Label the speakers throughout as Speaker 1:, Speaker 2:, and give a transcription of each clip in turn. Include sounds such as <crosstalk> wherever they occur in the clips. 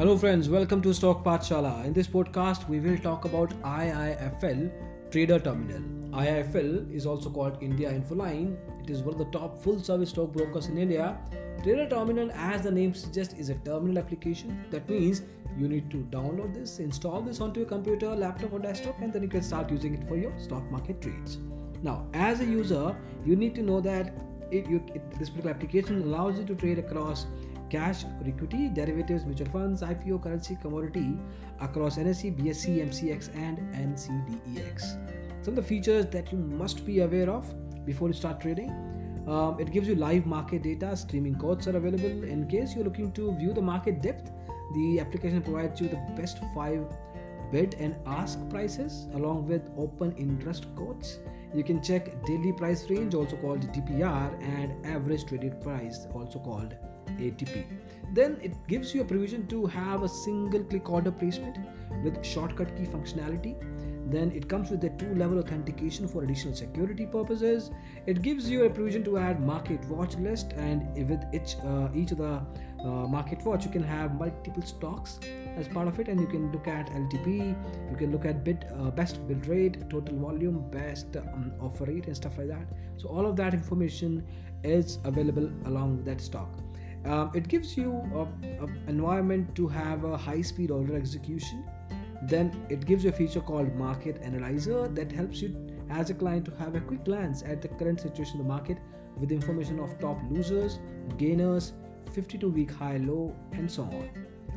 Speaker 1: Hello, friends, welcome to Stock Pathshala. In this podcast, we will talk about IIFL Trader Terminal. IIFL is also called India Infoline. It is one of the top full service stock brokers in India. Trader Terminal, as the name suggests, is a terminal application. That means you need to download this, install this onto your computer, laptop, or desktop, and then you can start using it for your stock market trades. Now, as a user, you need to know that it, you, it, this particular application allows you to trade across cash equity, derivatives, mutual funds, IPO, currency, commodity across NSE, BSE, MCX, and NCDEX. Some of the features that you must be aware of before you start trading. Um, it gives you live market data, streaming codes are available. In case you're looking to view the market depth, the application provides you the best five bid and ask prices along with open interest quotes. You can check daily price range, also called DPR, and average traded price, also called ATP. Then it gives you a provision to have a single click order placement with shortcut key functionality. Then it comes with a two level authentication for additional security purposes. It gives you a provision to add market watch list, and with each, uh, each of the uh, market watch, you can have multiple stocks as part of it, and you can look at LTP, you can look at bid, uh, best bid rate, total volume, best um, offer rate, and stuff like that. So, all of that information is available along with that stock. Um, it gives you an environment to have a high speed order execution. Then it gives you a feature called Market Analyzer that helps you as a client to have a quick glance at the current situation in the market with information of top losers, gainers, 52 week high low, and so on.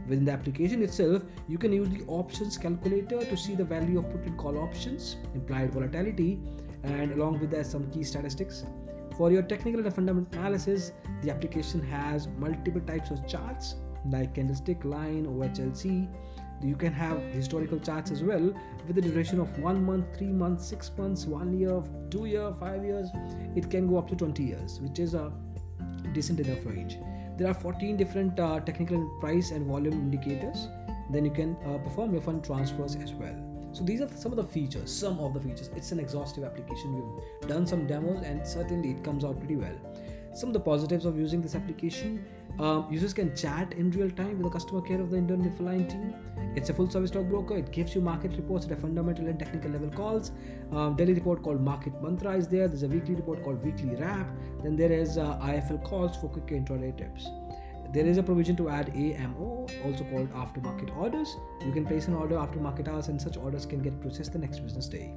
Speaker 1: Within the application itself, you can use the options calculator to see the value of put and call options, implied volatility, and along with that, some key statistics. For your technical and fundamental analysis, the application has multiple types of charts like candlestick, line, OHLC. You can have historical charts as well with the duration of one month, three months, six months, one year, two year, five years. It can go up to 20 years, which is a decent enough range. There are 14 different uh, technical price and volume indicators. Then you can uh, perform your fund transfers as well. So these are some of the features, some of the features. It's an exhaustive application. We've done some demos and certainly it comes out pretty well. Some of the positives of using this application um, users can chat in real time with the customer care of the Indian Infoline team. It's a full service stockbroker. It gives you market reports at a fundamental and technical level calls. Um, daily report called Market Mantra is there. There's a weekly report called Weekly Wrap. Then there is uh, IFL calls for quick intraday tips. There is a provision to add AMO, also called aftermarket orders. You can place an order after market hours, and such orders can get processed the next business day.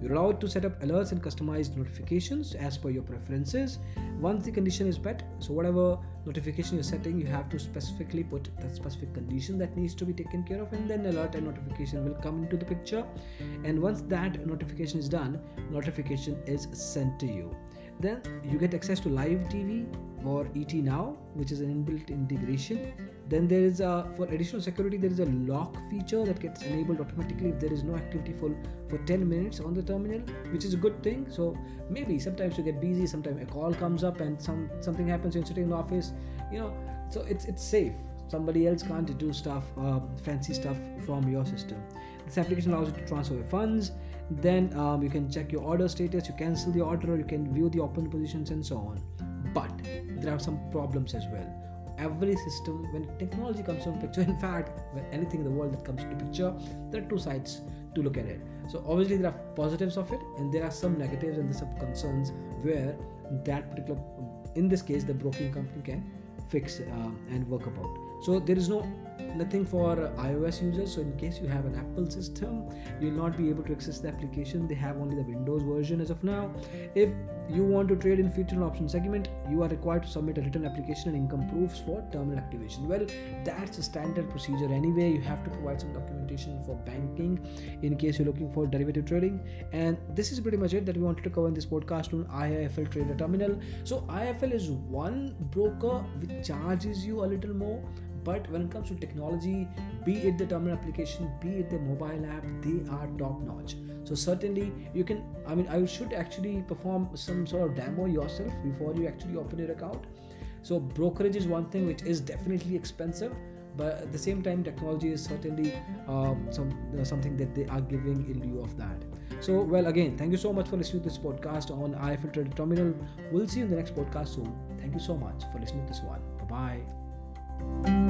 Speaker 1: You're allowed to set up alerts and customized notifications as per your preferences. Once the condition is met, so whatever notification you're setting, you have to specifically put that specific condition that needs to be taken care of, and then alert and notification will come into the picture. And once that notification is done, notification is sent to you. Then you get access to live TV or ET Now, which is an inbuilt integration. Then there is a for additional security, there is a lock feature that gets enabled automatically if there is no activity for for 10 minutes on the terminal, which is a good thing. So maybe sometimes you get busy, sometimes a call comes up and some something happens. You're sitting in the office, you know. So it's it's safe somebody else can't do stuff uh, fancy stuff from your system. This application allows you to transfer funds. Then um, you can check your order status you cancel the order you can view the open positions and so on. But there are some problems as well. Every system when technology comes into picture <laughs> in fact when anything in the world that comes into picture there are two sides to look at it. So obviously there are positives of it and there are some negatives and some concerns where that particular in this case the broking company can fix uh, and work about so there is no nothing for ios users. So in case you have an apple system you'll not be able to access the application. They have only the windows version as of now. If you want to trade in future and option segment you are required to submit a written application and income proofs for terminal activation. Well that's a standard procedure anyway. You have to provide some documentation for banking in case you're looking for derivative trading. And this is pretty much it that we wanted to cover in this podcast on IIFL trader terminal. So IIFL is one broker which charges you a little more but when it comes to technology be it the terminal application be it the mobile app they are top notch so certainly you can i mean i should actually perform some sort of demo yourself before you actually open your account. So brokerage is one thing which is definitely expensive but at the same time technology is certainly um, some uh, something that they are giving in lieu of that. So well again thank you so much for listening to this podcast on Trader Terminal. We'll see you in the next podcast soon. Thank you so much for listening to this one. Bye bye